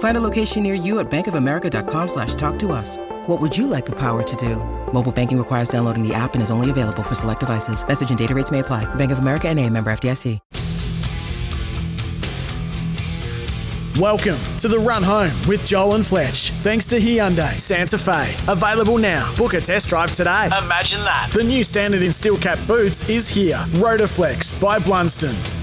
Find a location near you at bankofamerica.com slash talk to us. What would you like the power to do? Mobile banking requires downloading the app and is only available for select devices. Message and data rates may apply. Bank of America and a member FDIC. Welcome to the Run Home with Joel and Fletch. Thanks to Hyundai Santa Fe. Available now. Book a test drive today. Imagine that. The new standard in steel cap boots is here. Rotoflex by Blundstone.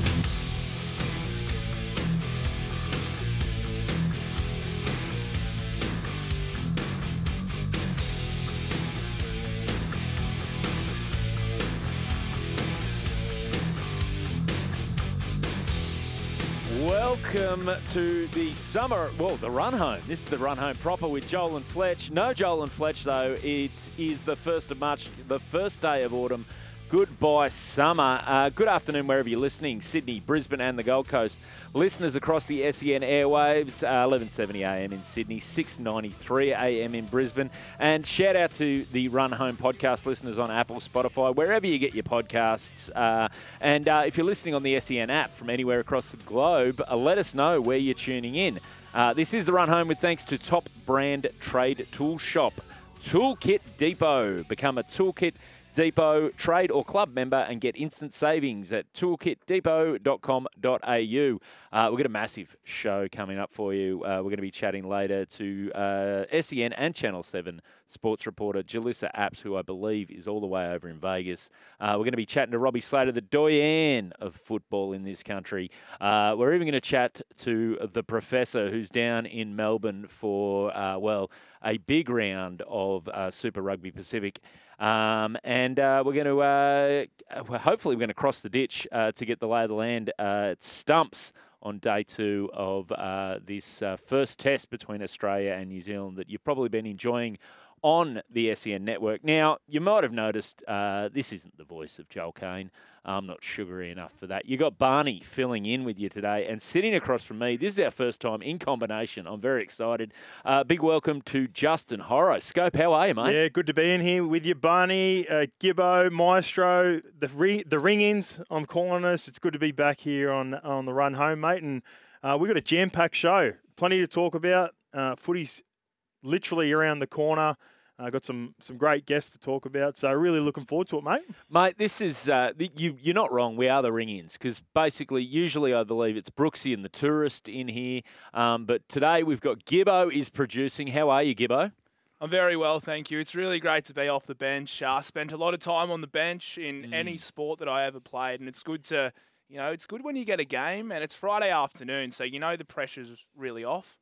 Welcome to the summer, well, the run home. This is the run home proper with Joel and Fletch. No Joel and Fletch, though. It is the 1st of March, the first day of autumn. Goodbye, summer. Uh, good afternoon, wherever you're listening, Sydney, Brisbane, and the Gold Coast. Listeners across the SEN airwaves, uh, 11:70 a.m. in Sydney, 6:93 a.m. in Brisbane, and shout out to the Run Home podcast listeners on Apple, Spotify, wherever you get your podcasts. Uh, and uh, if you're listening on the SEN app from anywhere across the globe, uh, let us know where you're tuning in. Uh, this is the Run Home with thanks to Top Brand Trade Tool Shop, Toolkit Depot. Become a Toolkit. Depot trade or club member and get instant savings at toolkitdepot.com.au. Uh, we've got a massive show coming up for you. Uh, we're going to be chatting later to uh, SEN and Channel 7 sports reporter Jalissa Apps, who I believe is all the way over in Vegas. Uh, we're going to be chatting to Robbie Slater, the doyen of football in this country. Uh, we're even going to chat to the professor who's down in Melbourne for, uh, well, a big round of Super Rugby Pacific. Um, and uh, we're going to, uh, hopefully, we're going to cross the ditch uh, to get the lay of the land at Stumps on day two of uh, this uh, first test between Australia and New Zealand that you've probably been enjoying on the SEN network. Now, you might have noticed this isn't the voice of Joel Kane. I'm not sugary enough for that. You got Barney filling in with you today, and sitting across from me. This is our first time in combination. I'm very excited. Uh, big welcome to Justin Horoscope. How are you, mate? Yeah, good to be in here with you, Barney, uh, Gibbo, Maestro, the ring, the ring-ins. I'm calling us. It's good to be back here on on the run home, mate. And uh, we've got a jam-packed show. Plenty to talk about. Uh, footy's literally around the corner. I uh, got some some great guests to talk about, so really looking forward to it, mate. Mate, this is uh, you. You're not wrong. We are the ring-ins because basically, usually, I believe it's Brooksy and the tourist in here, um, but today we've got Gibbo is producing. How are you, Gibbo? I'm very well, thank you. It's really great to be off the bench. I uh, spent a lot of time on the bench in mm. any sport that I ever played, and it's good to, you know, it's good when you get a game, and it's Friday afternoon, so you know the pressure's really off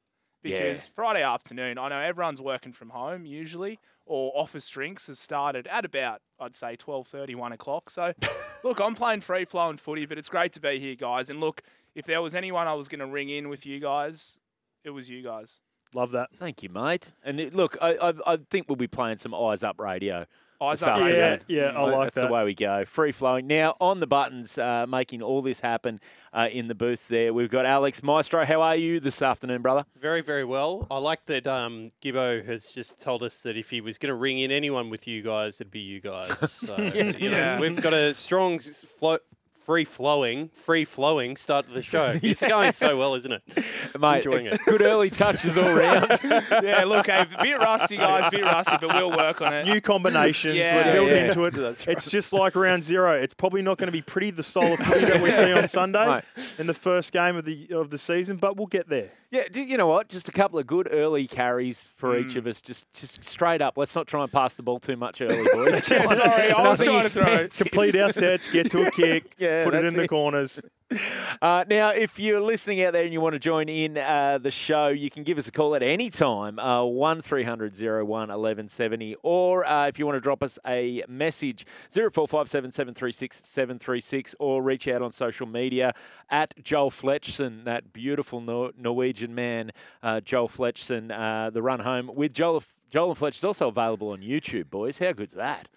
because yeah. Friday afternoon, I know everyone's working from home usually, or office drinks has started at about I'd say 12:30, 1 o'clock. So, look, I'm playing free flowing footy, but it's great to be here, guys. And look, if there was anyone I was going to ring in with you guys, it was you guys. Love that. Thank you, mate. And it, look, I, I, I think we'll be playing some eyes up radio Eyes up. Yeah, yeah, I like That's that. the way we go. Free flowing. Now, on the buttons, uh, making all this happen uh, in the booth there, we've got Alex Maestro. How are you this afternoon, brother? Very, very well. I like that um, Gibbo has just told us that if he was going to ring in anyone with you guys, it'd be you guys. So, yeah. you know, we've got a strong float free flowing, free flowing start to the show. It's going so well, isn't it? Mate, enjoying it. Good early touches all round. yeah, look, a bit rusty, guys, a bit rusty, but we'll work on it. New combinations, yeah. we're building yeah. into it. Right. It's just like round zero. It's probably not going to be pretty the style of footy that we see on Sunday Mate. in the first game of the of the season, but we'll get there. Yeah, you know what? Just a couple of good early carries for mm. each of us. Just just straight up. Let's not try and pass the ball too much early, boys. yeah, sorry, I was trying to throw. Complete our sets, get to a kick. yeah, Yeah, put it in the corners. Uh, now, if you're listening out there and you want to join in uh, the show, you can give us a call at any time, uh, 1300 01 1170, or uh, if you want to drop us a message, 0457 736 736, or reach out on social media at Joel Fletchson, that beautiful Nor- Norwegian man, uh, Joel Fletchson, uh, The Run Home with Joel. Joel and Fletch is also available on YouTube, boys. How good's that?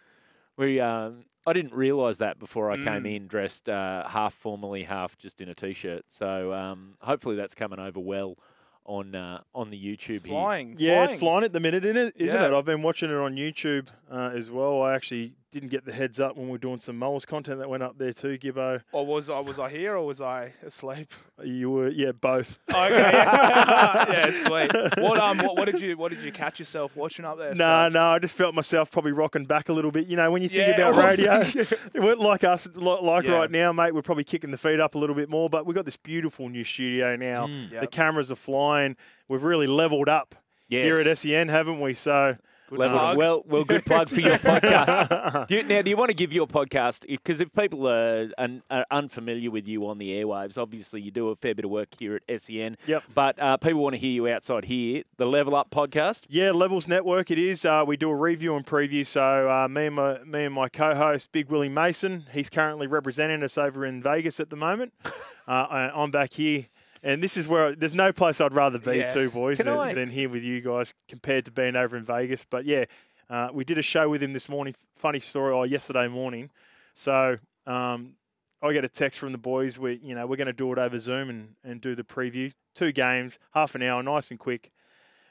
We, um, I didn't realise that before I came in, dressed uh, half formally, half just in a t-shirt. So um, hopefully that's coming over well on uh, on the YouTube here. Flying. Yeah, it's flying at the minute, isn't it? Isn't Yeah. it? I've been watching it on YouTube uh, as well. I actually didn't get the heads up when we were doing some Moles content that went up there too, Gibbo. Or was I was I here or was I asleep? You were, yeah, both. Okay. Yeah, yeah sweet. What um what, what did you what did you catch yourself watching up there? No, Scott? no, I just felt myself probably rocking back a little bit. You know, when you think Yeah, about radio, it went like us, like Yeah. right now, mate. We're probably kicking the feet up a little bit more, but we've got this beautiful new studio now. Mm. The cameras are flying. We've really leveled up here at SEN, haven't we? So, Good Level- plug. well, well, good plug for your podcast. Do you, now, do you want to give your podcast? Because if people are, un, are unfamiliar with you on the airwaves, obviously you do a fair bit of work here at SEN. Yep. But uh, people want to hear you outside here. The Level Up podcast. Yeah, Levels Network. It is. Uh, we do a review and preview. So uh, me and my me and my co-host, Big Willie Mason. He's currently representing us over in Vegas at the moment. uh, I'm back here, and this is where there's no place I'd rather be, Yeah. too, boys, than, I- than here with you guys compared to being over in Vegas. But yeah, uh, we did a show with him this morning. Funny story, or yesterday morning. So. Um, I get a text from the boys. We, you know, we're going to do it over Zoom and, and do the preview. Two games, half an hour, nice and quick.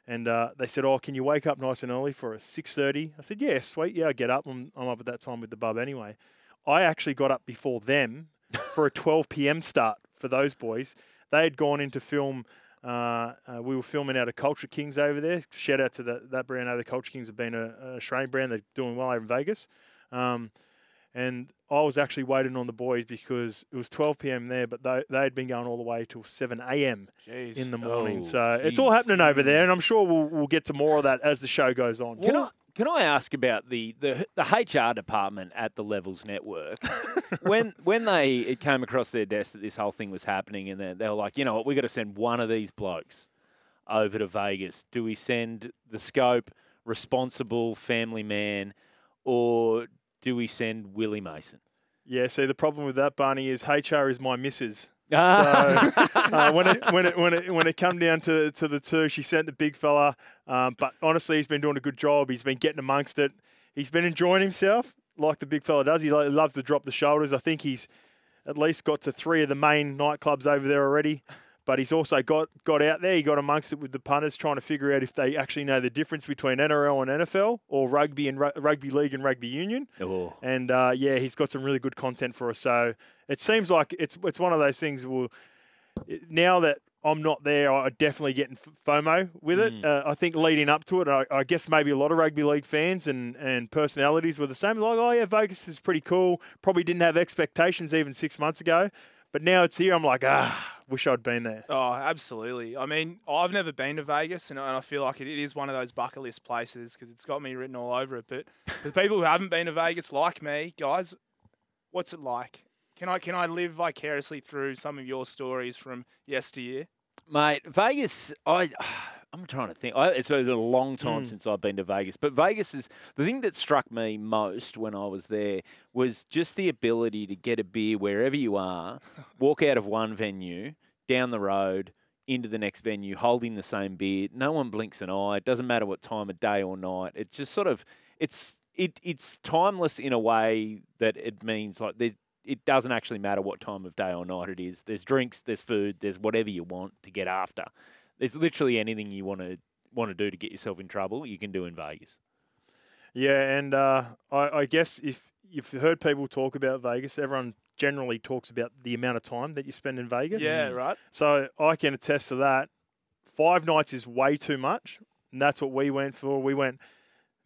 And uh, they said, "Oh, can you wake up nice and early for a 6.30? I said, "Yeah, sweet. Yeah, I get up. I'm, I'm up at that time with the bub anyway." I actually got up before them for a 12 p.m. start for those boys. They had gone into film. Uh, uh, we were filming out of Culture Kings over there. Shout out to the, that brand. I know the Culture Kings have been a, a Australian brand. They're doing well over in Vegas. Um, and I was actually waiting on the boys because it was 12 p.m. there, but they they had been going all the way till 7 a.m. In the morning. Oh, so it's all happening over there, and I'm sure we'll we'll get to more of that as the show goes on. Can I can I ask about the, the the HR department at the Levels Network? when when they it came across their desk that this whole thing was happening, and they, they were like, you know what, we got to send one of these blokes over to Vegas. Do we send the scope, responsible family man, or do we send Willie Mason? Yeah. See, the problem with that, Barney, is HR is my missus. Ah. So uh, when it when it when it when it come down to to the two, she sent the big fella. Um, but honestly, he's been doing a good job. He's been getting amongst it. He's been enjoying himself like the big fella does. He loves to drop the shoulders. I think he's at least got to three of the main nightclubs over there already. But he's also got got out there. He got amongst it with the punters, trying to figure out if they actually know the difference between NRL and NFL, or rugby and rugby league and rugby union. Oh. And uh, yeah, he's got some really good content for us. So it seems like it's it's one of those things. Well, now that I'm not there, I definitely getting FOMO with it. Uh, I think leading up to it, I, I guess maybe a lot of rugby league fans and, and personalities were the same. Like, oh yeah, Vegas is pretty cool. Probably didn't have expectations even six months ago, but now it's here. I'm like, ah, wish I'd been there. Oh, absolutely. I mean, I've never been to Vegas, and I and I feel like it is one of those bucket list places because it's got me written all over it. But for people who haven't been to Vegas, like me, guys, what's it like? Can I can I live vicariously through some of your stories from yesteryear? Mate, Vegas, I, I'm trying to think. I, it's been a long time Mm. since I've been to Vegas, but Vegas is the thing that struck me most when I was there was just the ability to get a beer wherever you are, walk out of one venue, down the road, into the next venue, holding the same beer. No one blinks an eye. It doesn't matter what time of day or night. It's just sort of, it's it it's timeless in a way that it means like there, it doesn't actually matter what time of day or night it is. There's drinks, there's food, there's whatever you want to get after. There's literally anything you want to want to do to get yourself in trouble, you can do in Vegas. Yeah, and uh, I, I guess if you've heard people talk about Vegas, everyone generally talks about the amount of time that you spend in Vegas. Yeah, right. So I can attest to that. Five nights is way too much, and that's what we went for. We went.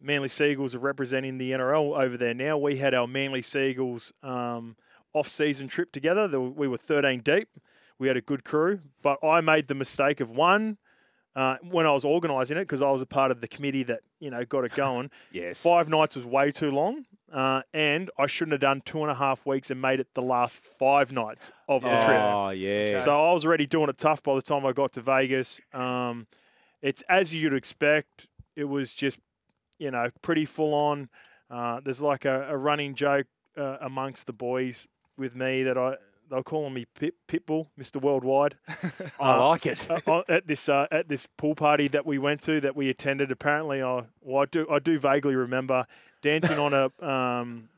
Manly Seagulls are representing the NRL over there now. We had our Manly Seagulls um, off-season trip together. There We were 13 deep. We had a good crew, but I made the mistake of one uh, when I was organising it because I was a part of the committee that you know got it going. Yes. Five nights was way too long. uh, and I shouldn't have done two and a half weeks and made it the last five nights of the trip. Oh yeah. So I was already doing it tough by the time I got to Vegas. Um, it's as you'd expect. It was just, you know, pretty full on. Uh, there's like a, a running joke uh, amongst the boys with me that I they're calling me Pit, Pitbull, Mr. Worldwide. I Uh, like it. uh, uh, at this uh, at this pool party that we went to that we attended. Apparently, I well, I do I do vaguely remember dancing on a um,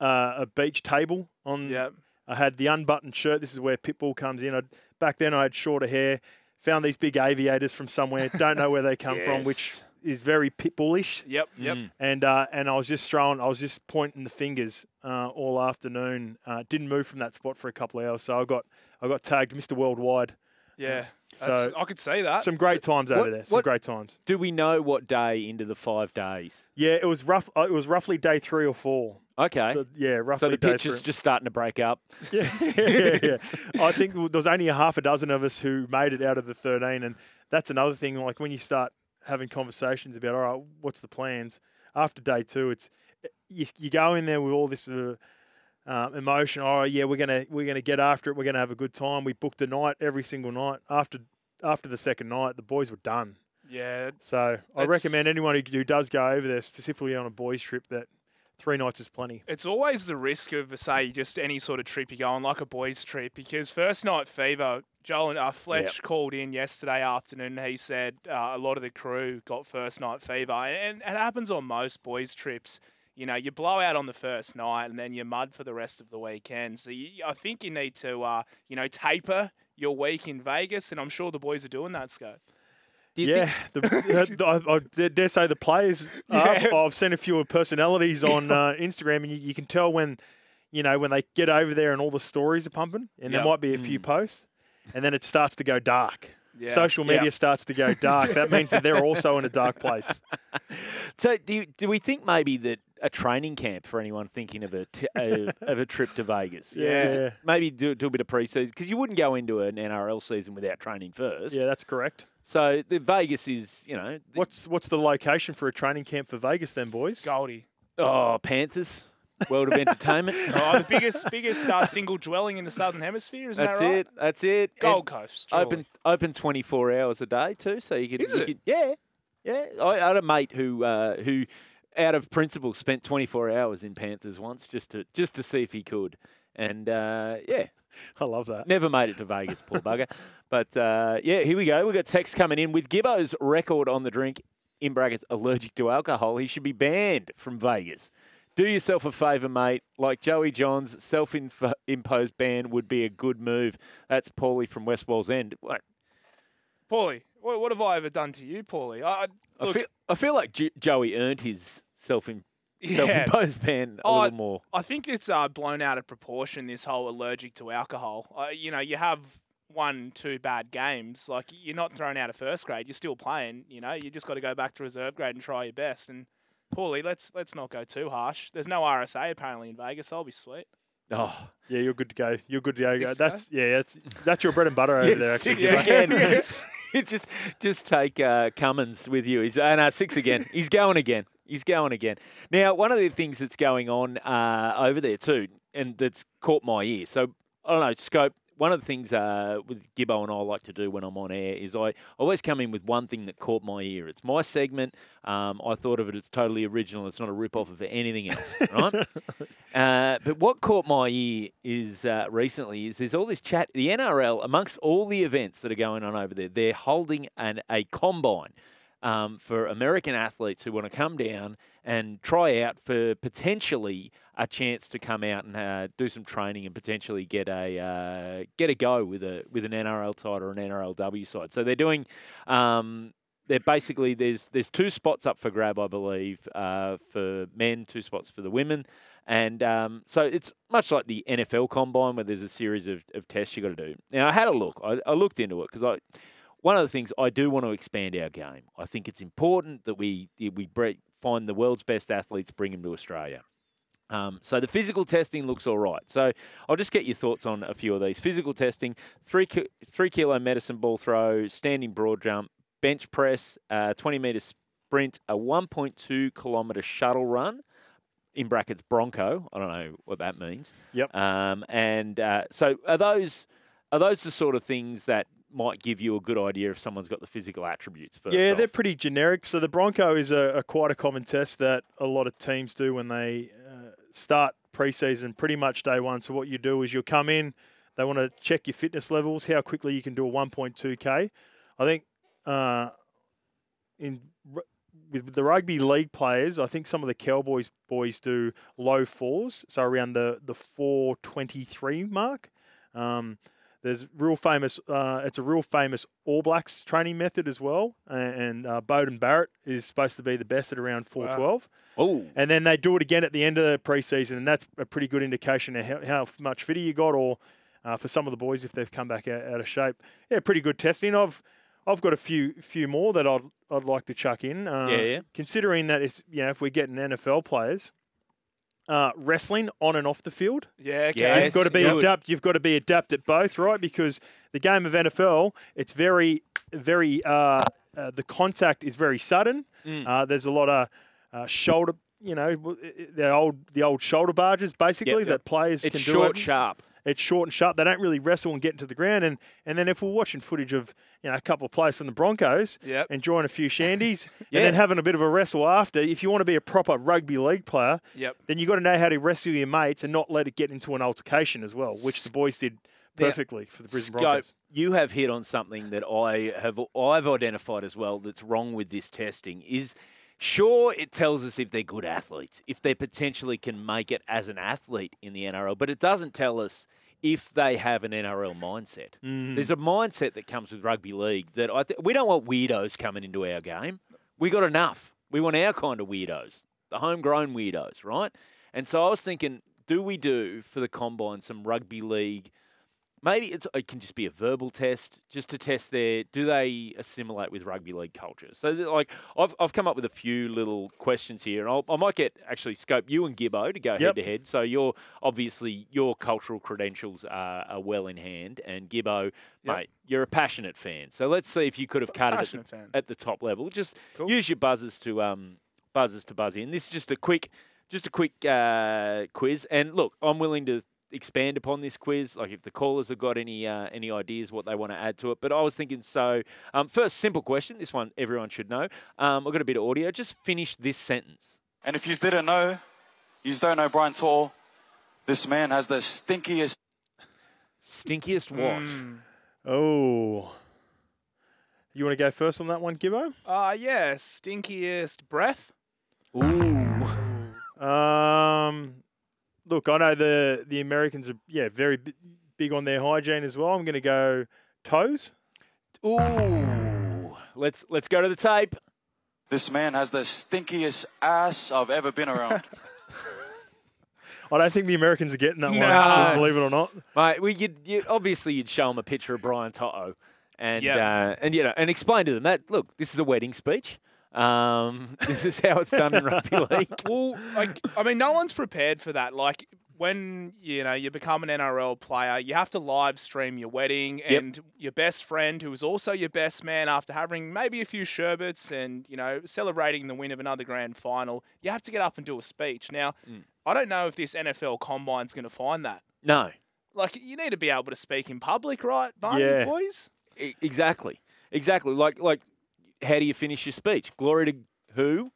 uh, a beach table on Yep. I had the unbuttoned shirt. This is where Pitbull comes in. i back then, I had shorter hair. Found these big aviators from somewhere. Don't know where they come from, which is very Pitbullish. Yep. Yep. And uh, and I was just throwing, I was just pointing the fingers uh, all afternoon. Uh, didn't move from that spot for a couple of hours, so I got I got tagged Mr. Worldwide. Yeah. So- I could see that. Some great times over what- there. Some what- great times. Do we know what day into the five days? Yeah, it was rough. Uh, it was roughly day three or four. Okay. The- yeah, roughly. so the pitch is just starting to break up. Yeah, yeah, yeah. I think there was only a half a dozen of us who made it out of the 13, and that's another thing. Like when you start having conversations about, all right, what's the plans after day two? It's you, you go in there with all this uh, uh, emotion. Oh yeah, we're gonna we're gonna get after it. We're gonna have a good time. We booked a night every single night. After after the second night, the boys were done. yeah. So I recommend anyone who, who does go over there, specifically on a boys trip, that three nights is plenty. It's always the risk of, say, just any sort of trip you go on, like a boys' trip, because first night fever. Joel and uh, Fletch called in yesterday afternoon. He said uh, a lot of the crew got first night fever, and, and it happens on most boys' trips. You know, you blow out on the first night, and then you're mud for the rest of the weekend. So you, I think you need to, uh, you know, taper your week in Vegas, and I'm sure the boys are doing that, Scott. Do you yeah, think- the, the, I, I dare- dare say the players. Are. I've seen a few of personalities on uh, Instagram, and you, you can tell when, you know, when they get over there and all the stories are pumping, and there might be a few posts, and then it starts to go dark. Yeah. Social media Yeah. starts to go dark. That means that they're also in a dark place. So do you, do we think maybe that a training camp for anyone thinking of a t- uh, of a trip to Vegas? Yeah. Is it- maybe do, do a bit of preseason because you wouldn't go into an NRL season without training first. Yeah, that's correct. So the Vegas is you know the- What's what's the location for a training camp for Vegas then, boys? Goldie. oh Panthers, World of Entertainment. Oh, the biggest biggest uh, single dwelling in the southern hemisphere, isn't That's that right? it. That's it. And Gold Coast. surely. Open open twenty four hours a day too, so you could. Is you it? could- yeah, yeah. I had a mate who uh, who, out of principle, spent twenty four hours in Panthers once just to just to see if he could, and uh, yeah, I love that. never made it to Vegas, poor bugger. But uh, yeah, here we go. We've got text coming in with Gibbo's record on the drink. In brackets, allergic to alcohol. He should be banned from Vegas. Do yourself a favour, mate. Like Joey Johns, self-imposed ban would be a good move. That's Paulie from West Wallsend. What? Paulie, what, what have I ever done to you, Paulie? I, I look, feel, I feel like Jo- Joey earned his self-im- Yeah. self-imposed ban a Oh, little more. I think it's uh, blown out of proportion. This whole allergic to alcohol. Uh, you know, you have one, two bad games. Like you're not thrown out of first grade. You're still playing. You know, you just got to go back to reserve grade and try your best. And Paulie, let's let's not go too harsh. There's no RSA apparently in Vegas. I'll be sweet. Oh, Yeah, you're good to go. You're good to go. Six to that's yeah, that's that's your bread and butter over yeah, there. Actually, six again. Just just take uh, Cummins with you. He's uh, no, six again. He's going again. He's going again. Now, one of the things that's going on uh, over there too, and that's caught my ear. So I don't know, scope. One of the things uh, with Gibbo and I like to do when I'm on air is I always come in with one thing that caught my ear. It's my segment. Um, I thought of it. It's totally original. It's not a rip off of anything else, right? Uh, but what caught my ear is uh, recently is there's all this chat. The NRL, amongst all the events that are going on over there, they're holding an a combine um, for American athletes who want to come down and try out for potentially a chance to come out and uh, do some training and potentially get a uh, get a go with a with an NRL side or an NRLW side. So they're doing. Um, they're basically there's there's two spots up for grab, I believe, uh, for men, two spots for the women, and um, so it's much like the NFL Combine where there's a series of, of tests you got to do. Now I had a look, I, I looked into it because I one of the things I do want to expand our game. I think it's important that we we find the world's best athletes, bring them to Australia. Um, so the physical testing looks all right. So I'll just get your thoughts on a few of these. Physical testing: three ki- three kilo medicine ball throw, standing broad jump, bench press, uh, twenty meter sprint, a one point two kilometer shuttle run in brackets Bronco. I don't know what that means. Yep. Um, and uh, so are those are those the sort of things that might give you a good idea if someone's got the physical attributes? First yeah, off? they're pretty generic. So the Bronco is a, a quite a common test that a lot of teams do when they uh, start preseason, pretty much day one. So what you do is you'll come in, they want to check your fitness levels, how quickly you can do a 1.2k. I think uh, in with the rugby league players, I think some of the Cowboys boys do low fours, so around the the 423 mark. Um, there's real famous. Uh, it's a real famous All Blacks training method as well, and, and uh, Beauden Barrett is supposed to be the best at around 412. oh, And then they do it again at the end of the preseason, and that's a pretty good indication of how, how much fitter you got, or uh, for some of the boys if they've come back out, out of shape. Yeah, pretty good testing. I've I've got a few few more that I'd I'd like to chuck in. Uh, Yeah, yeah. Considering that it's you know if we're getting NFL players, uh, wrestling on and off the field. Yeah, okay. Yes, You've got to be good. adapt. You've got to be adept at both, right? Because the game of NFL, it's very, very. Uh, uh, the contact is very sudden. Mm. Uh, there's a lot of uh, shoulder. You know, the old the old shoulder barges, basically yep. that players it's can do. short, it. sharp. It's short and sharp. They don't really wrestle and get into the ground. And and then if we're watching footage of you know a couple of plays from the Broncos, Yep. enjoying a few shandies, Yeah. and then having a bit of a wrestle after, if you want to be a proper rugby league player, Yep. then you've got to know how to wrestle your mates and not let it get into an altercation as well, which the boys did perfectly for the Brisbane Scope, Broncos. you have hit on something that I have I've identified as well that's wrong with this testing is sure it tells us if they're good athletes, if they potentially can make it as an athlete in the NRL, but it doesn't tell us if they have an NRL mindset. Mm. There's a mindset that comes with rugby league that I th- we don't want weirdos coming into our game. We got enough. We want our kind of weirdos, the homegrown weirdos, right? And so I was thinking, do we do for the combine some rugby league? Maybe it's, it can just be a verbal test, just to test their do they assimilate with rugby league culture. So, like, I've, I've come up with a few little questions here, and I'll, I might get actually scope you and Gibbo to go head to head. So, you're obviously your cultural credentials are, are well in hand, and Gibbo, Yep. mate, you're a passionate fan. So, let's see if you could have cut it at the, at the top level. Just Cool. use your buzzers to um buzzers to buzz in. This is just a quick just a quick uh, quiz. And look, I'm willing to expand upon this quiz. Like if the callers have got any uh, any ideas what they want to add to it. But I was thinking so. Um, first, simple question. This one everyone should know. Um, I've got a bit of audio. Just finish this sentence. And if you didn't know, you don't know Brian Tall. This man has the stinkiest Stinkiest what? Mm. Oh. You want to go first on that one, Gibbo? Uh, yeah, stinkiest breath. Ooh. Um, look, I know the the Americans are yeah very bi- big on their hygiene as well. I'm going to go toes. Ooh. Let's let's go to the tape. This man has the stinkiest ass I've ever been around. I don't think the Americans are getting that No. one, believe it or not. Mate, well, you'd, you obviously you'd show them a picture of Brian To'o, and Yep. uh, and you know, and explain to them that look, this is a wedding speech. Um, this is how it's done in rugby league. Well, like, I mean, no one's prepared for that. Like, when you know you become an NRL player, you have to live stream your wedding, and your best friend, who is also your best man, after having maybe a few sherbets and you know celebrating the win of another grand final, you have to get up and do a speech. Now, Mm. I don't know if this NFL combine's going to find that. No, Like, you need to be able to speak in public, right, Barney Yeah. boys? e- exactly, exactly. Like like, how do you finish your speech? Glory to who?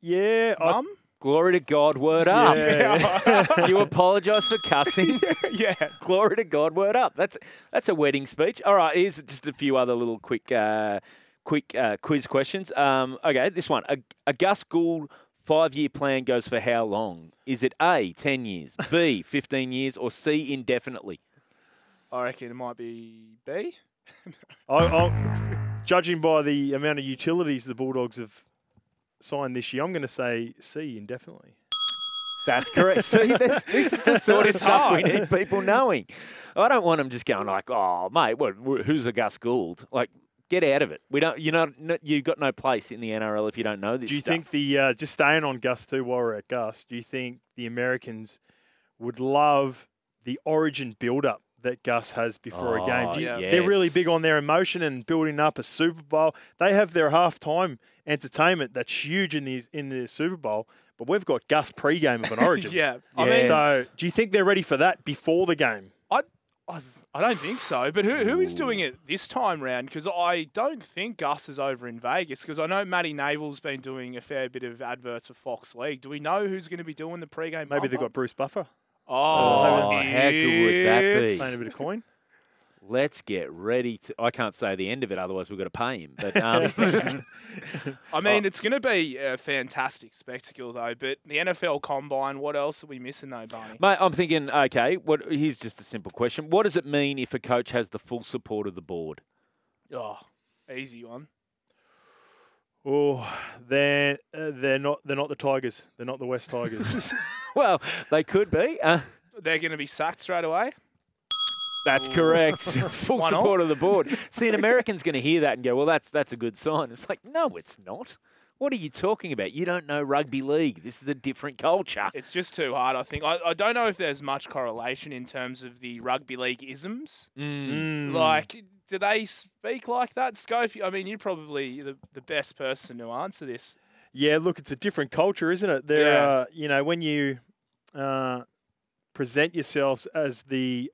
Yeah, I, Mum? Glory to God. Word up. Yeah. you apologise for cussing. yeah. Glory to God. Word up. That's that's a wedding speech. All right. Here's just a few other little quick uh, quick uh, quiz questions. Um, okay, this one. A, a Gus Gould five year plan goes for how long? Is it A ten years, B fifteen years, or C indefinitely? I reckon it might be B. I, I, judging by the amount of utilities the Bulldogs have signed this year, I'm going to say C indefinitely. That's correct. See, this, this is the sort of stuff we need people knowing. I don't want them just going like, "Oh, mate, what, who's a Gus Gould?" Like, get out of it. We don't. You know, you've got no place in the NRL if you don't know this. Do you stuff. think the uh, just staying on Gus too while we're at Gus? Do you think the Americans would love the origin build-up that Gus has before a game? Oh, you- yeah. They're really big on their emotion and building up a Super Bowl. They have their halftime entertainment that's huge in the in the Super Bowl, but we've got Gus pre-game of an Origin. Yeah, I Yes. mean, So, do you think they're ready for that before the game? I, I, I don't think so. But who, who is doing it this time round? Because I don't think Gus is over in Vegas. Because I know Matty Nable's been doing a fair bit of adverts for Fox League. Do we know who's going to be doing the pre-game? Maybe they've got Bruce Buffer Oh, Oh, how good would that be? it's- playing a bit of coin. Let's get ready to. I can't say the end of it, otherwise we've got to pay him. But um, I mean, it's going to be a fantastic spectacle, though. But the NFL Combine, what else are we missing, though, Barney? mate, I'm thinking. Okay, what? Here's just a simple question: What does it mean if a coach has the full support of the board? Oh, easy one. Oh, they're uh, they're not they're not the Tigers. They're not the West Tigers. Well, they could be. Uh, They're going to be sacked straight away. That's correct. Full Why not? support of the board. See, an American's going to hear that and go, "Well, that's that's a good sign." It's like, no, it's not. What are you talking about? You don't know rugby league. This is a different culture. It's just too hard, I think. I, I don't know if there's much correlation in terms of the rugby league isms. Mm. Like, do they speak like that, Scope? I mean, you're probably the, the best person to answer this. Yeah, look, it's a different culture, isn't it? There, Yeah. uh, you know, when you uh, present yourselves as the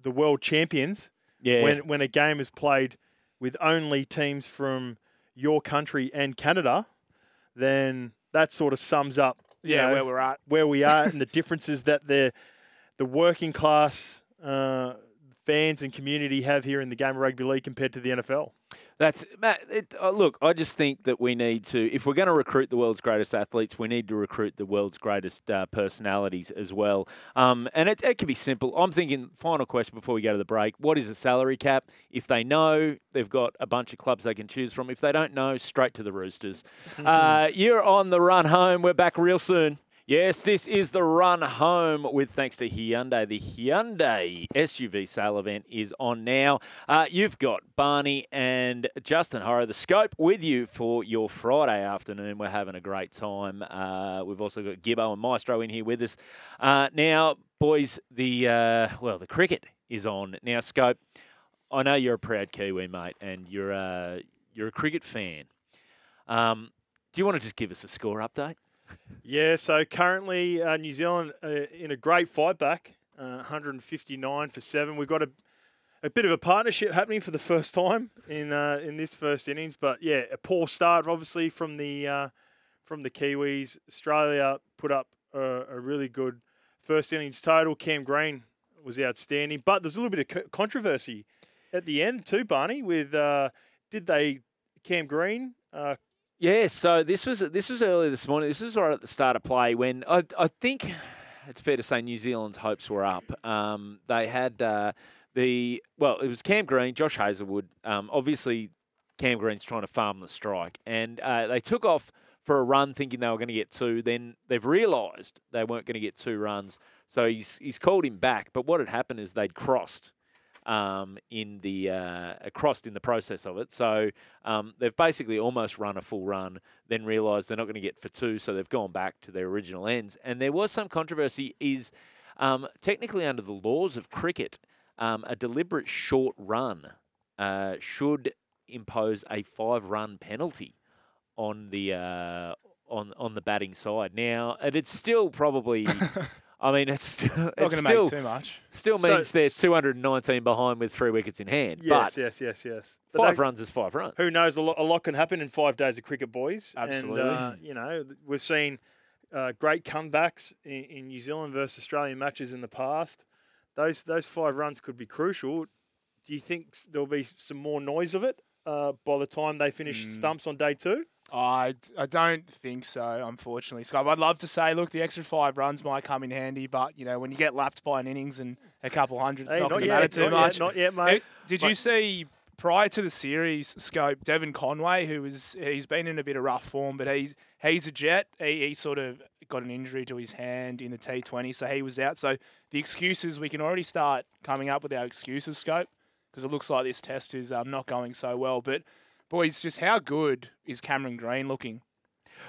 the world champions, Yeah. when when a game is played with only teams from your country and Canada, then that sort of sums up, Yeah, know, where we're at. where we are and the differences that the the working class uh, fans and community have here in the game of rugby league compared to the NFL. That's Matt. It, uh, look, I just think that we need to, if we're going to recruit the world's greatest athletes, we need to recruit the world's greatest uh, personalities as well. Um, and it, it can be simple. I'm thinking. Final question before we go to the break: What is a salary cap? If they know, they've got a bunch of clubs they can choose from. If they don't know, straight to the Roosters. uh, you're on the run home. We're back real soon. Yes, this is the run home with thanks to Hyundai. The Hyundai SUV sale event is on now. Uh, you've got Barney and Justin Horo, the scope, with you for your Friday afternoon. We're having a great time. Uh, we've also got Gibbo and Maestro in here with us. Uh, now, boys, the uh, well, the cricket is on now. Scope, I know you're a proud Kiwi, mate, and you're a you're a cricket fan. Um, do you want to just give us a score update? Yeah, so currently uh, New Zealand uh, in a great fight back, uh, 159 for seven. We've got a, a bit of a partnership happening for the first time in uh, in this first innings, but yeah, a poor start obviously from the uh, from the Kiwis. Australia put up a, a really good first innings total. Cam Green was outstanding, but there's a little bit of co- controversy at the end too, Barney. With uh, did they Cam Green Yeah, so this was this was early this morning. This was right at the start of play when I I think it's fair to say New Zealand's hopes were up. Um, they had uh, the well, it was Cam Green, Josh Hazlewood. Um, obviously, Cam Green's trying to farm the strike, and uh, they took off for a run thinking they were going to get two. Then they've realised they weren't going to get two runs, so he's he's called him back. But what had happened is they'd crossed um, in the uh, crossed in the process of it. So um, they've basically almost run a full run, then realised they're not going to get for two, so they've gone back to their original ends. And there was some controversy. Is um, technically under the laws of cricket, um, a deliberate short run uh, should impose a five-run penalty on the uh, on on the batting side. Now it'd still probably. I mean, it's still, Not it's going to still make too much. Still So- means they're 219 behind with three wickets in hand. yes, but yes, yes, yes. But five they- runs is five runs. who knows? A lot, a lot can happen in five days of cricket, boys. Absolutely. And, uh, you know, we've seen uh, great comebacks in, in New Zealand versus Australian matches in the past. Those those five runs could be crucial. Do you think there'll be some more noise of it uh, by the time they finish stumps on day two? I, I don't think so, unfortunately, Scott. I'd love to say, look, the extra five runs might come in handy, but you know, when you get lapped by an innings and a couple hundred, it's Hey, not, going to matter too not much. Yet, not yet, mate. Did Mate. you see prior to the series scope Devon Conway, who was he's been in a bit of rough form, but he's he's a jet. He, he sort of got an injury to his hand in the T20, so he was out. So the excuses we can already start coming up with our excuses scope because it looks like this test is um, not going so well. But boys, just how good is Cameron Green looking?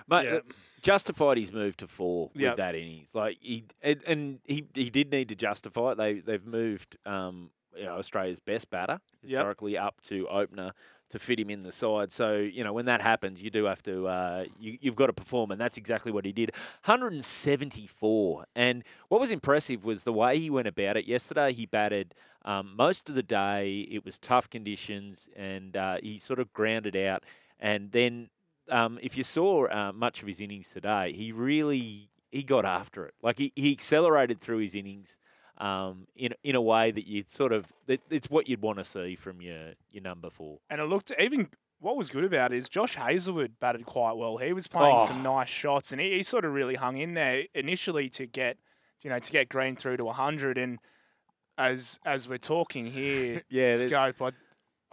But Yeah. uh, justified his move to four Yep. with that innings. Like he and, and he he did need to justify it. They they've moved um, you know, Australia's best batter historically up to opener to fit him in the side. So you know when that happens, you do have to uh, you, you've got to perform, and that's exactly what he did. 174, and what was impressive was the way he went about it. Yesterday, he batted um, most of the day. It was tough conditions, and uh, he sort of grounded out. And then, um, if you saw uh, much of his innings today, he really he got after it. Like he, he accelerated through his innings um, in in a way that you'd sort of that it's what you'd want to see from your your number four. And it looked even what was good about it is Josh Hazlewood batted quite well. He was playing Oh. some nice shots, and he, he sort of really hung in there initially to get you know to get Green through to hundred. And as as we're talking here, Yeah, scope. I, I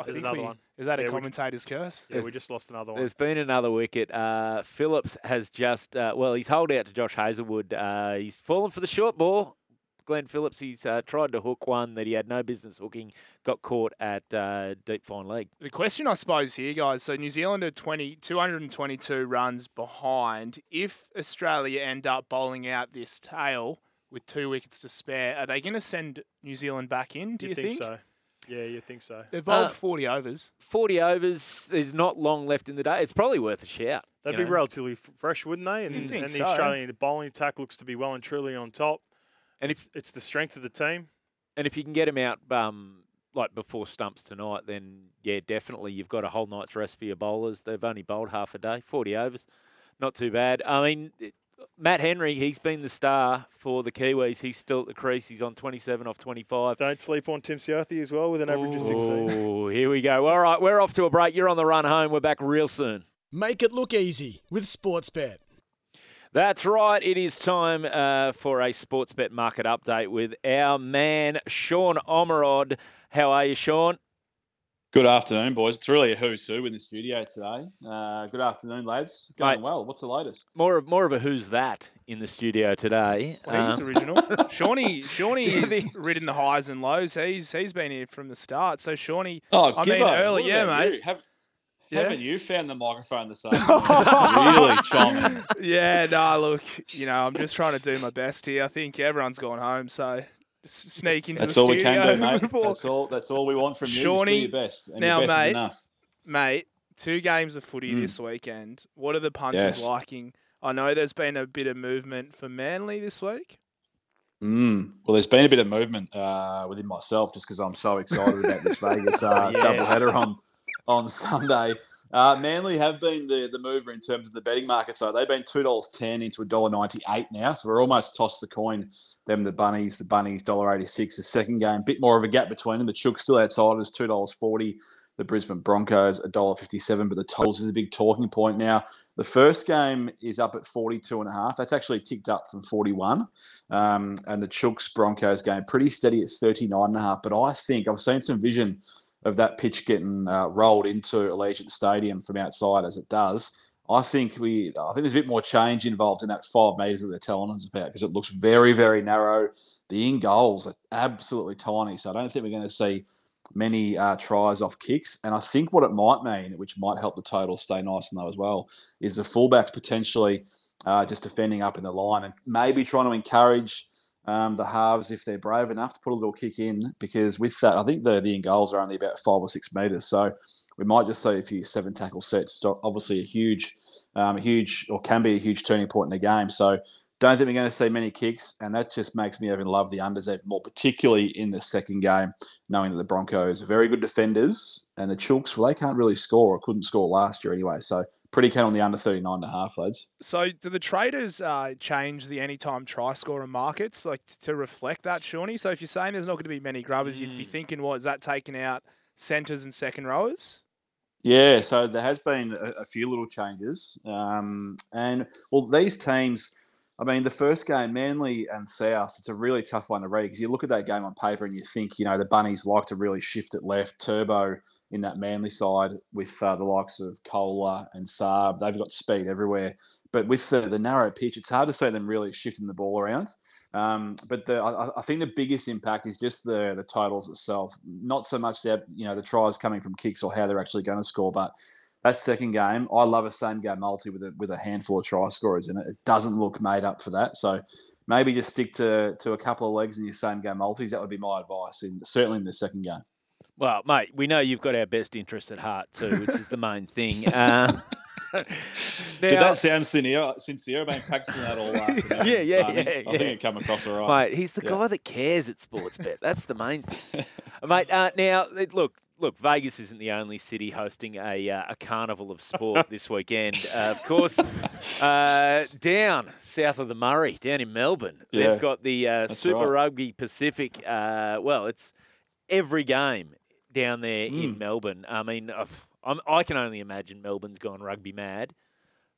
There's think another we- one. Is that Yeah, a we- commentator's curse? Yeah, we just lost another one. There's been another wicket. Uh, Phillips has just uh, well, he's holed out to Josh Hazlewood. Uh, he's fallen for the short ball. Glenn Phillips, he's uh, tried to hook one that he had no business hooking. Got caught at uh, deep fine leg. The question, I suppose, here, guys. So New Zealand are 20, 222 runs behind. If Australia end up bowling out this tail with two wickets to spare, are they going to send New Zealand back in? Do you, think, so? Yeah, you think so? They've bowled Uh, 40 overs. 40 overs. There's not long left in the day. It's probably worth a shout. They'd be know. relatively f- fresh, wouldn't they? And, You'd think and the so. Australian bowling attack looks to be well and truly on top. And it's it's the strength of the team. And if you can get him out um, like before stumps tonight, then yeah, definitely you've got a whole night's rest for your bowlers. They've only bowled half a day, 40 overs. Not too bad. I mean, it- Matt Henry, he's been the star for the Kiwis. He's still at the crease. He's on 27 off 25. Don't sleep on Tim Southee as well with an average of 16. Oh, here we go. All right, we're off to a break. You're on the run home. We're back real soon. Make it look easy with Sportsbet. That's right. It is time uh, for a sports bet market update with our man Sean Omerod. How are you, Sean? Good afternoon, boys. It's really a who's who in the studio today. Uh, good afternoon, lads. Going Mate. well. What's the latest? More of more of a who's that in the studio today. Well, he's Um, original. Shawnee, Shawnee Yeah, has the- ridden the highs and lows. He's he's been here from the start. So Shawnee, Oh, I mean, Gibbo, early, what yeah, mate. you? Have, Yeah. Haven't you found the microphone this afternoon? really chiming. yeah, nah, look, you know, I'm just trying to do my best here. I think everyone's gone home, so sneak into That's the all we studio can do, mate. That's all. That's all we want from you. Just do Shawnee, your best, and now, your best mate, is enough. Mate, two games of footy Mm. this weekend. What are the punters Yes. liking? I know there's been a bit of movement for Manly this week. Mm. Well, there's been a bit of movement uh, within myself just because I'm so excited about this Vegas uh, Yes. doubleheader on on Sunday. Uh, Manly have been the, the mover in terms of the betting market. So they've been two dollars ten into a dollar ninety eight now. So we're almost tossed the coin. Them the bunnies, the bunnies dollar eighty six. The second game, a bit more of a gap between them. The Chooks still outside us two dollars forty. The Brisbane Broncos a dollar fifty seven. But the totals is a big talking point now. The first game is up at 42 and a half. That's actually ticked up from 41. Um, and the Chooks Broncos game pretty steady at 39 and a half. But I think I've seen some vision of that pitch getting uh, rolled into Allegiant Stadium from outside as it does. I think we, I think there's a bit more change involved in that five metres that they're telling us about because it looks very, very narrow. The in goals are absolutely tiny, so I don't think we're going to see many uh, tries off kicks. And I think what it might mean, which might help the total stay nice and low as well, is the fullbacks potentially uh, just defending up in the line and maybe trying to encourage um, the halves if they're brave enough to put a little kick in. Because with that, I think the the in goals are only about five or six metres, so we might just see a few seven tackle sets. Obviously, a huge, um, huge or can be a huge turning point in the game. So. Don't think we're going to see many kicks, and that just makes me even love the unders even more, particularly in the second game, knowing that the Broncos are very good defenders, and the Chooks, well, they can't really score or couldn't score last year anyway. So pretty keen on the under 39 and a half, lads. So, do the traders uh, change the anytime try scorer markets like to reflect that, Shawnee? So, if you're saying there's not going to be many grubbers, you'd be thinking, what is that taking out centres and second rowers? Yeah, so there has been a, a few little changes. Um, and, well, these teams, I mean, the first game, Manly and South, it's a really tough one to read because you look at that game on paper and you think, you know, the Bunnies like to really shift it left. Turbo in that Manly side with uh, the likes of Koula and Saab, they've got speed everywhere. But with the, the narrow pitch, it's hard to see them really shifting the ball around. Um, but the, I, I think the biggest impact is just the the totals itself. Not so much the you know the tries coming from kicks or how they're actually going to score, but that second game, I love a same game multi with a with a handful of try scorers in it. It doesn't look made up for that. So maybe just stick to to a couple of legs in your same game multis. That would be my advice, in certainly in the second game. Well, mate, we know you've got our best interest at heart too, which is the main thing. Uh, Did that sound sincere? Sincere? I've been practicing that all afternoon. Yeah, yeah, I think, yeah, I think yeah. it come across all right. Mate, he's the Yeah. guy that cares at sports. Sportsbet. That's the main thing. Mate, uh, now, look, look, Vegas isn't the only city hosting a, uh, a carnival of sport this weekend. Uh, of course, uh, down south of the Murray, down in Melbourne, Yeah, they've got the uh, Super right. Rugby Pacific. Uh, well, it's every game down there Hmm. in Melbourne. I mean, I've- I'm, I can only imagine Melbourne's gone rugby mad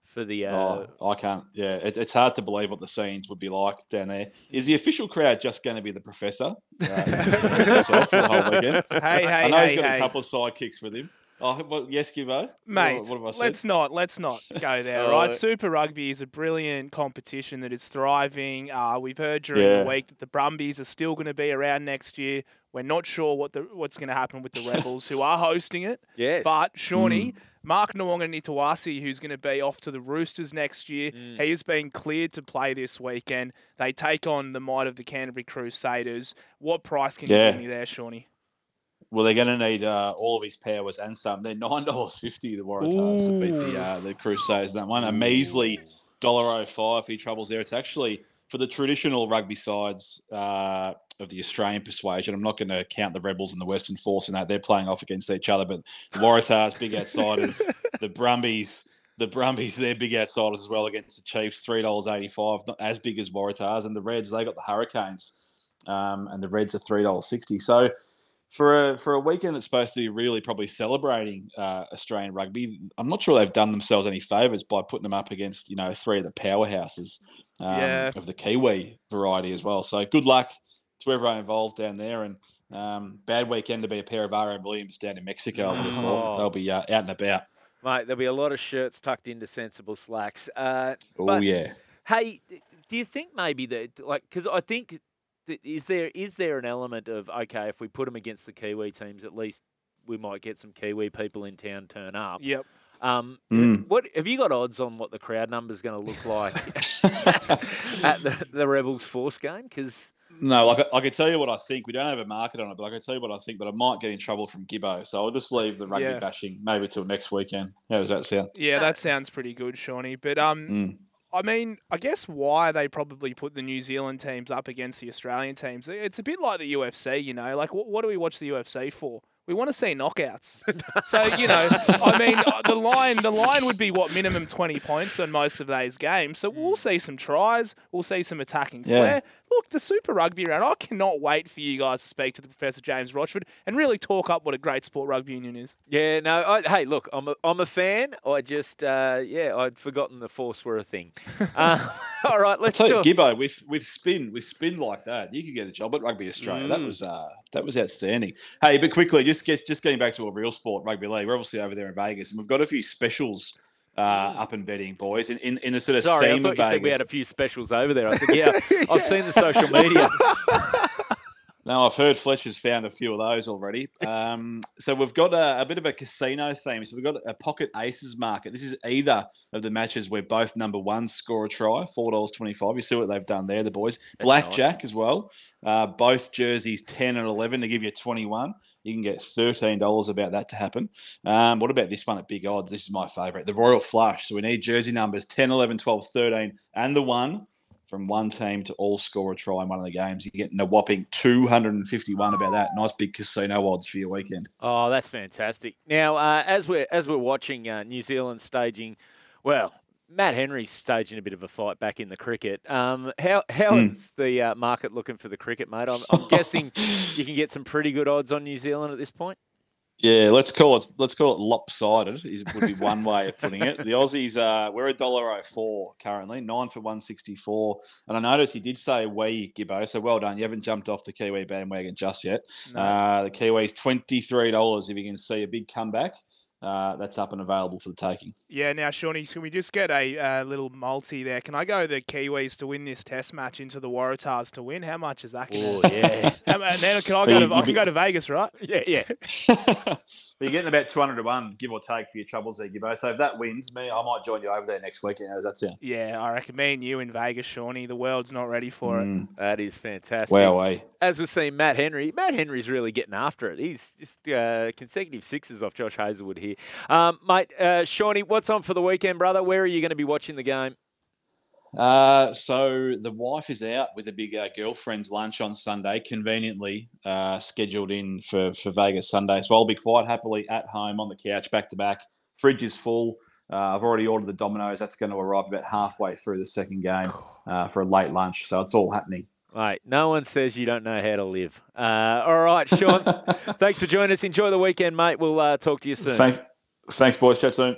for the. Uh, Oh, I can't. Yeah, it, it's hard to believe what the scenes would be like down there. Is the official crowd just going to be the professor uh, himself for the whole weekend? Hey, I know hey, he's got hey. a couple of sidekicks with him. Oh, well, yes, Gibbo. Mate, what, what have I said? let's not let's not go there, right? Super Rugby is a brilliant competition that is thriving. Uh, we've heard during Yeah. the week that the Brumbies are still going to be around next year. We're not sure what the what's going to happen with the Rebels, who are hosting it. Yes. But Shawnee, Mm. Mark Nawaqanitawase, who's going to be off to the Roosters next year, Mm. he has been cleared to play this weekend. They take on the might of the Canterbury Crusaders. What price can Yeah. you give me there, Shawnee? Well, they're going to need uh, all of his powers and some. They're nine dollars fifty. The Waratahs to beat the uh, the Crusaders. That one, a measly dollar oh five. He troubles there. It's actually for the traditional rugby sides uh, of the Australian persuasion. I'm not going to count the Rebels and the Western Force in that. They're playing off against each other. But the Waratahs, big outsiders. the Brumbies. The Brumbies, they're big outsiders as well against the Chiefs, three dollars eighty-five, not as big as Waratahs, and the Reds, they got the Hurricanes, um, and the Reds are three dollars sixty. So, for a for a weekend that's supposed to be really probably celebrating uh, Australian rugby, I'm not sure they've done themselves any favours by putting them up against you know three of the powerhouses um, Yeah. of the Kiwi variety as well. So good luck to everyone involved down there, and um, bad weekend to be a pair of RM Williams down in Mexico. I would have thought. Oh. They'll be uh, out and about. Mate, there'll be a lot of shirts tucked into sensible slacks. Uh, Oh yeah. Hey, do you think maybe that, like, because I think, that is there is there an element of okay, if we put them against the Kiwi teams, at least we might get some Kiwi people in town turn up. Yep. Um, Mm. what have you got odds on what the crowd number is going to look like at the, the Rebels Force game? Because No, like I, I could tell you what I think. We don't have a market on it, but I can tell you what I think. But I might get in trouble from Gibbo, so I'll just leave the rugby Yeah. bashing maybe till next weekend. How does that sound? Yeah, that sounds pretty good, Shawnee. But um, Mm. I mean, I guess why they probably put the New Zealand teams up against the Australian teams. It's a bit like the UFC, you know. Like, what, what do we watch the UFC for? We want to see knockouts. so you know, I mean, uh, the line the line would be what minimum twenty points on most of those games. So we'll see some tries. We'll see some attacking Yeah. flair. Look, the Super Rugby round. I cannot wait for you guys to speak to the Professor James Rochford and really talk up what a great sport rugby union is. yeah, no, I, hey, look, I'm a, I'm a fan. I just uh, yeah, I'd forgotten the Force were a thing. Uh, all right, let's Tell you, talk. Gibbo with with spin with spin like that, you could get a job at Rugby Australia. That Mm. was uh, that was outstanding. Hey, but quickly, just get, just getting back to a real sport, rugby league. We're obviously over there in Vegas, and we've got a few specials uh, up and betting, boys. In, in in the sort of. Sorry, I thought you Vegas. said we had a few specials over there. I said, yeah, I've seen the social media. No, I've heard Fletcher's found a few of those already. Um, so we've got a, a bit of a casino theme. So we've got a pocket aces market. This is either of the matches where both number one score a try, four dollars twenty-five. You see what they've done there, the boys. Blackjack as well. Uh, both jerseys ten and eleven to give you twenty-one. You can get thirteen dollars about that to happen. Um, what about this one at big odds? This is my favourite, the Royal Flush. So we need jersey numbers 10, 11, 12, 13, and the one from one team to all score a try in one of the games. You're getting a whopping 251 about that. Nice big casino odds for your weekend. Oh, that's fantastic. Now, uh, as we're as we're watching uh, New Zealand staging, well, Matt Henry's staging a bit of a fight back in the cricket. Um, how how Hmm. is the uh, market looking for the cricket, mate? I'm, I'm guessing you can get some pretty good odds on New Zealand at this point. Yeah, let's call it let's call it lopsided. Is would be one way of putting it. The Aussies, uh, we're a dollar oh four currently, nine for one sixty four. And I noticed you did say we Gibbo, so well done. You haven't jumped off the Kiwi bandwagon just yet. No. Uh, the Kiwis twenty three dollars if you can see a big comeback. Uh, that's up and available for the taking. Yeah, now, Shawnee, can we just get a uh, little multi there? Can I go the Kiwis to win this test match into the Waratahs to win? How much is that going Oh, yeah. And then can I go, you- to, I can be- go to Vegas, right? yeah, yeah. You're getting about 200 to 1, give or take, for your troubles there, Gibbo. So if that wins, me, I might join you over there next weekend. How does that sound? Yeah, I reckon me and you in Vegas, Shawnee. The world's not ready for it. Mm, That is fantastic. wow, eh? As we've seen, Matt Henry. Matt Henry's really getting after it. He's just uh, consecutive sixes off Josh Hazlewood here. Um, mate, uh, Shawnee, what's on for the weekend, brother? Where are you going to be watching the game? Uh, so the wife is out with a big uh, girlfriend's lunch on Sunday, conveniently uh, scheduled in for, for Vegas Sunday. So I'll be quite happily at home on the couch, back to back. Fridge is full. Uh, I've already ordered the Domino's. That's going to arrive about halfway through the second game uh, for a late lunch. So it's all happening. Mate, no one says you don't know how to live. Uh, all right, Sean, thanks for joining us. Enjoy the weekend, mate. We'll uh, talk to you soon. Thanks, thanks, boys. Chat soon.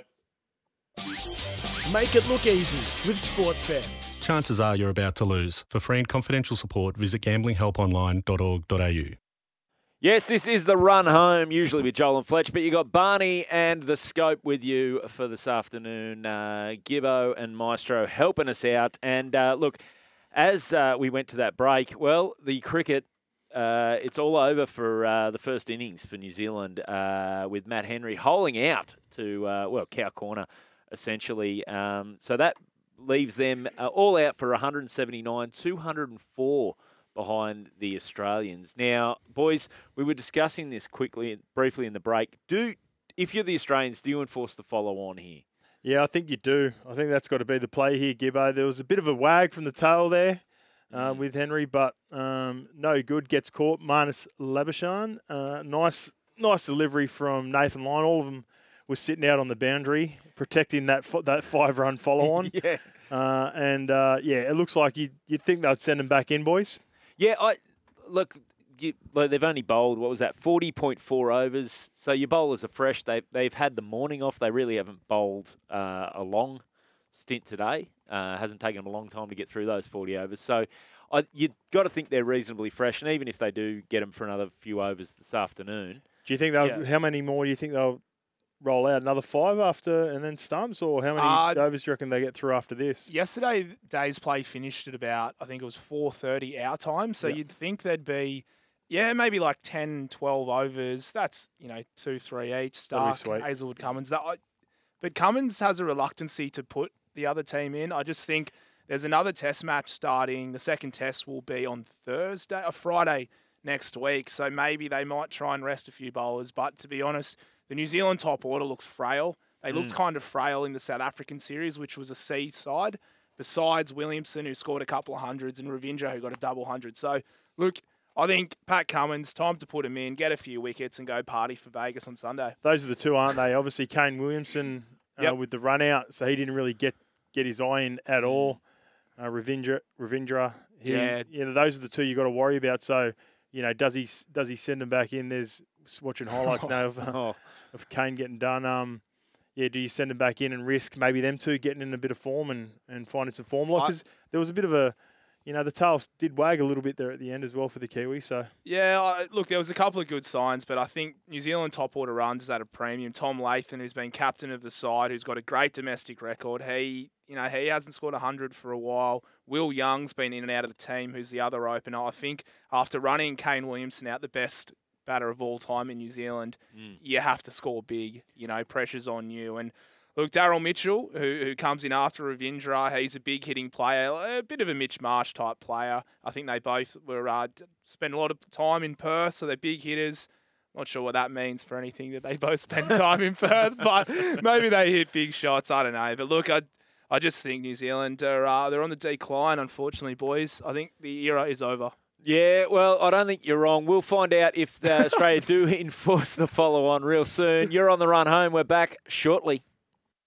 Make it look easy with Sportsbet. Chances are you're about to lose. For free and confidential support, visit gamblinghelponline.org.au. Yes, this is the run home, usually with Joel and Fletch, but you got Barney and the scope with you for this afternoon. Uh, Gibbo and Maestro helping us out. And uh, look, as uh, we went to that break, well, the cricket. Uh, it's all over for uh, the first innings for New Zealand uh, with Matt Henry holing out to, uh, well, cow corner, essentially. Um, so that leaves them uh, all out for 179, 204 behind the Australians. Now, boys, we were discussing this quickly, briefly in the break. Do, if you're the Australians, do you enforce the follow on here? Yeah, I think you do. I think that's got to be the play here, Gibbo. There was a bit of a wag from the tail there uh, with Henry, but um, no good. Gets caught. Marnus Labuschagne. Uh, nice, nice delivery from Nathan Lyon. All of them were sitting out on the boundary, protecting that fo- that five run follow on. Yeah. Uh, and uh, yeah, it looks like you you'd think they'd send them back in, boys. Yeah, I look. You, like they've only bowled what was that forty point four overs. So your bowlers are fresh. They they've had the morning off. They really haven't bowled uh, a long stint today. Uh, hasn't taken them a long time to get through those forty overs. So I, you got to think they're reasonably fresh. And even if they do get them for another few overs this afternoon, Do you think they'll? Yeah. How many more do you think they'll roll out? Another five after, and then stumps, or how many Uh, overs do you reckon they get through after this? Yesterday, day's play finished at about, I think it was 4.30 our time. So Yeah. you'd think there'd be, yeah, maybe like 10, 12 overs. That's, you know, two, three each. Starc. Hazlewood, Cummins. That, I, but Cummins has a reluctancy to put the other team in. I just think there's another test match starting. The second test will be on Thursday or Friday next week. So maybe they might try and rest a few bowlers. But to be honest, the New Zealand top order looks frail. They looked Mm. kind of frail in the South African series, which was a C side. Besides Williamson, who scored a couple of hundreds, and Ravindra, who got a double hundred. So, look, I think Pat Cummins, time to put him in, get a few wickets, and go party for Vegas on Sunday. Those are the two, aren't they? Obviously, Kane Williamson uh, Yep. with the run out, so he didn't really get get his eye in at all. Uh, Ravindra, Ravindra, he, Yeah. you know, those are the two you got to worry about. So, you know, does he does he send them back in? There's watching highlights now of, uh, oh, of Kane getting done. Um, yeah, do you send them back in and risk maybe them two getting in a bit of form and, and finding some form? Like, I- 'cause there was a bit of a, you know, the tails did wag a little bit there at the end as well for the Kiwi. So Yeah, I, look, there was a couple of good signs, but I think New Zealand top order runs is at a premium. Tom Latham, who's been captain of the side, who's got a great domestic record, he, you know, he hasn't scored hundred for a while. Will Young's been in and out of the team, who's the other opener. I think after running Kane Williamson out, the best batter of all time in New Zealand, mm. you have to score big. You know, pressure's on you and. Look, Daryl Mitchell, who, who comes in after Ravindra, he's a big hitting player, a bit of a Mitch Marsh type player. I think they both were uh, d- spent a lot of time in Perth, so they're big hitters. Not sure what that means for anything that they both spend time in Perth, but maybe they hit big shots. I don't know. But look, I, I just think New Zealand are uh, they're on the decline. Unfortunately, boys. I think the era is over. Yeah, well, I don't think you're wrong. We'll find out if Australia do enforce the follow on real soon. You're on the run home. We're back shortly.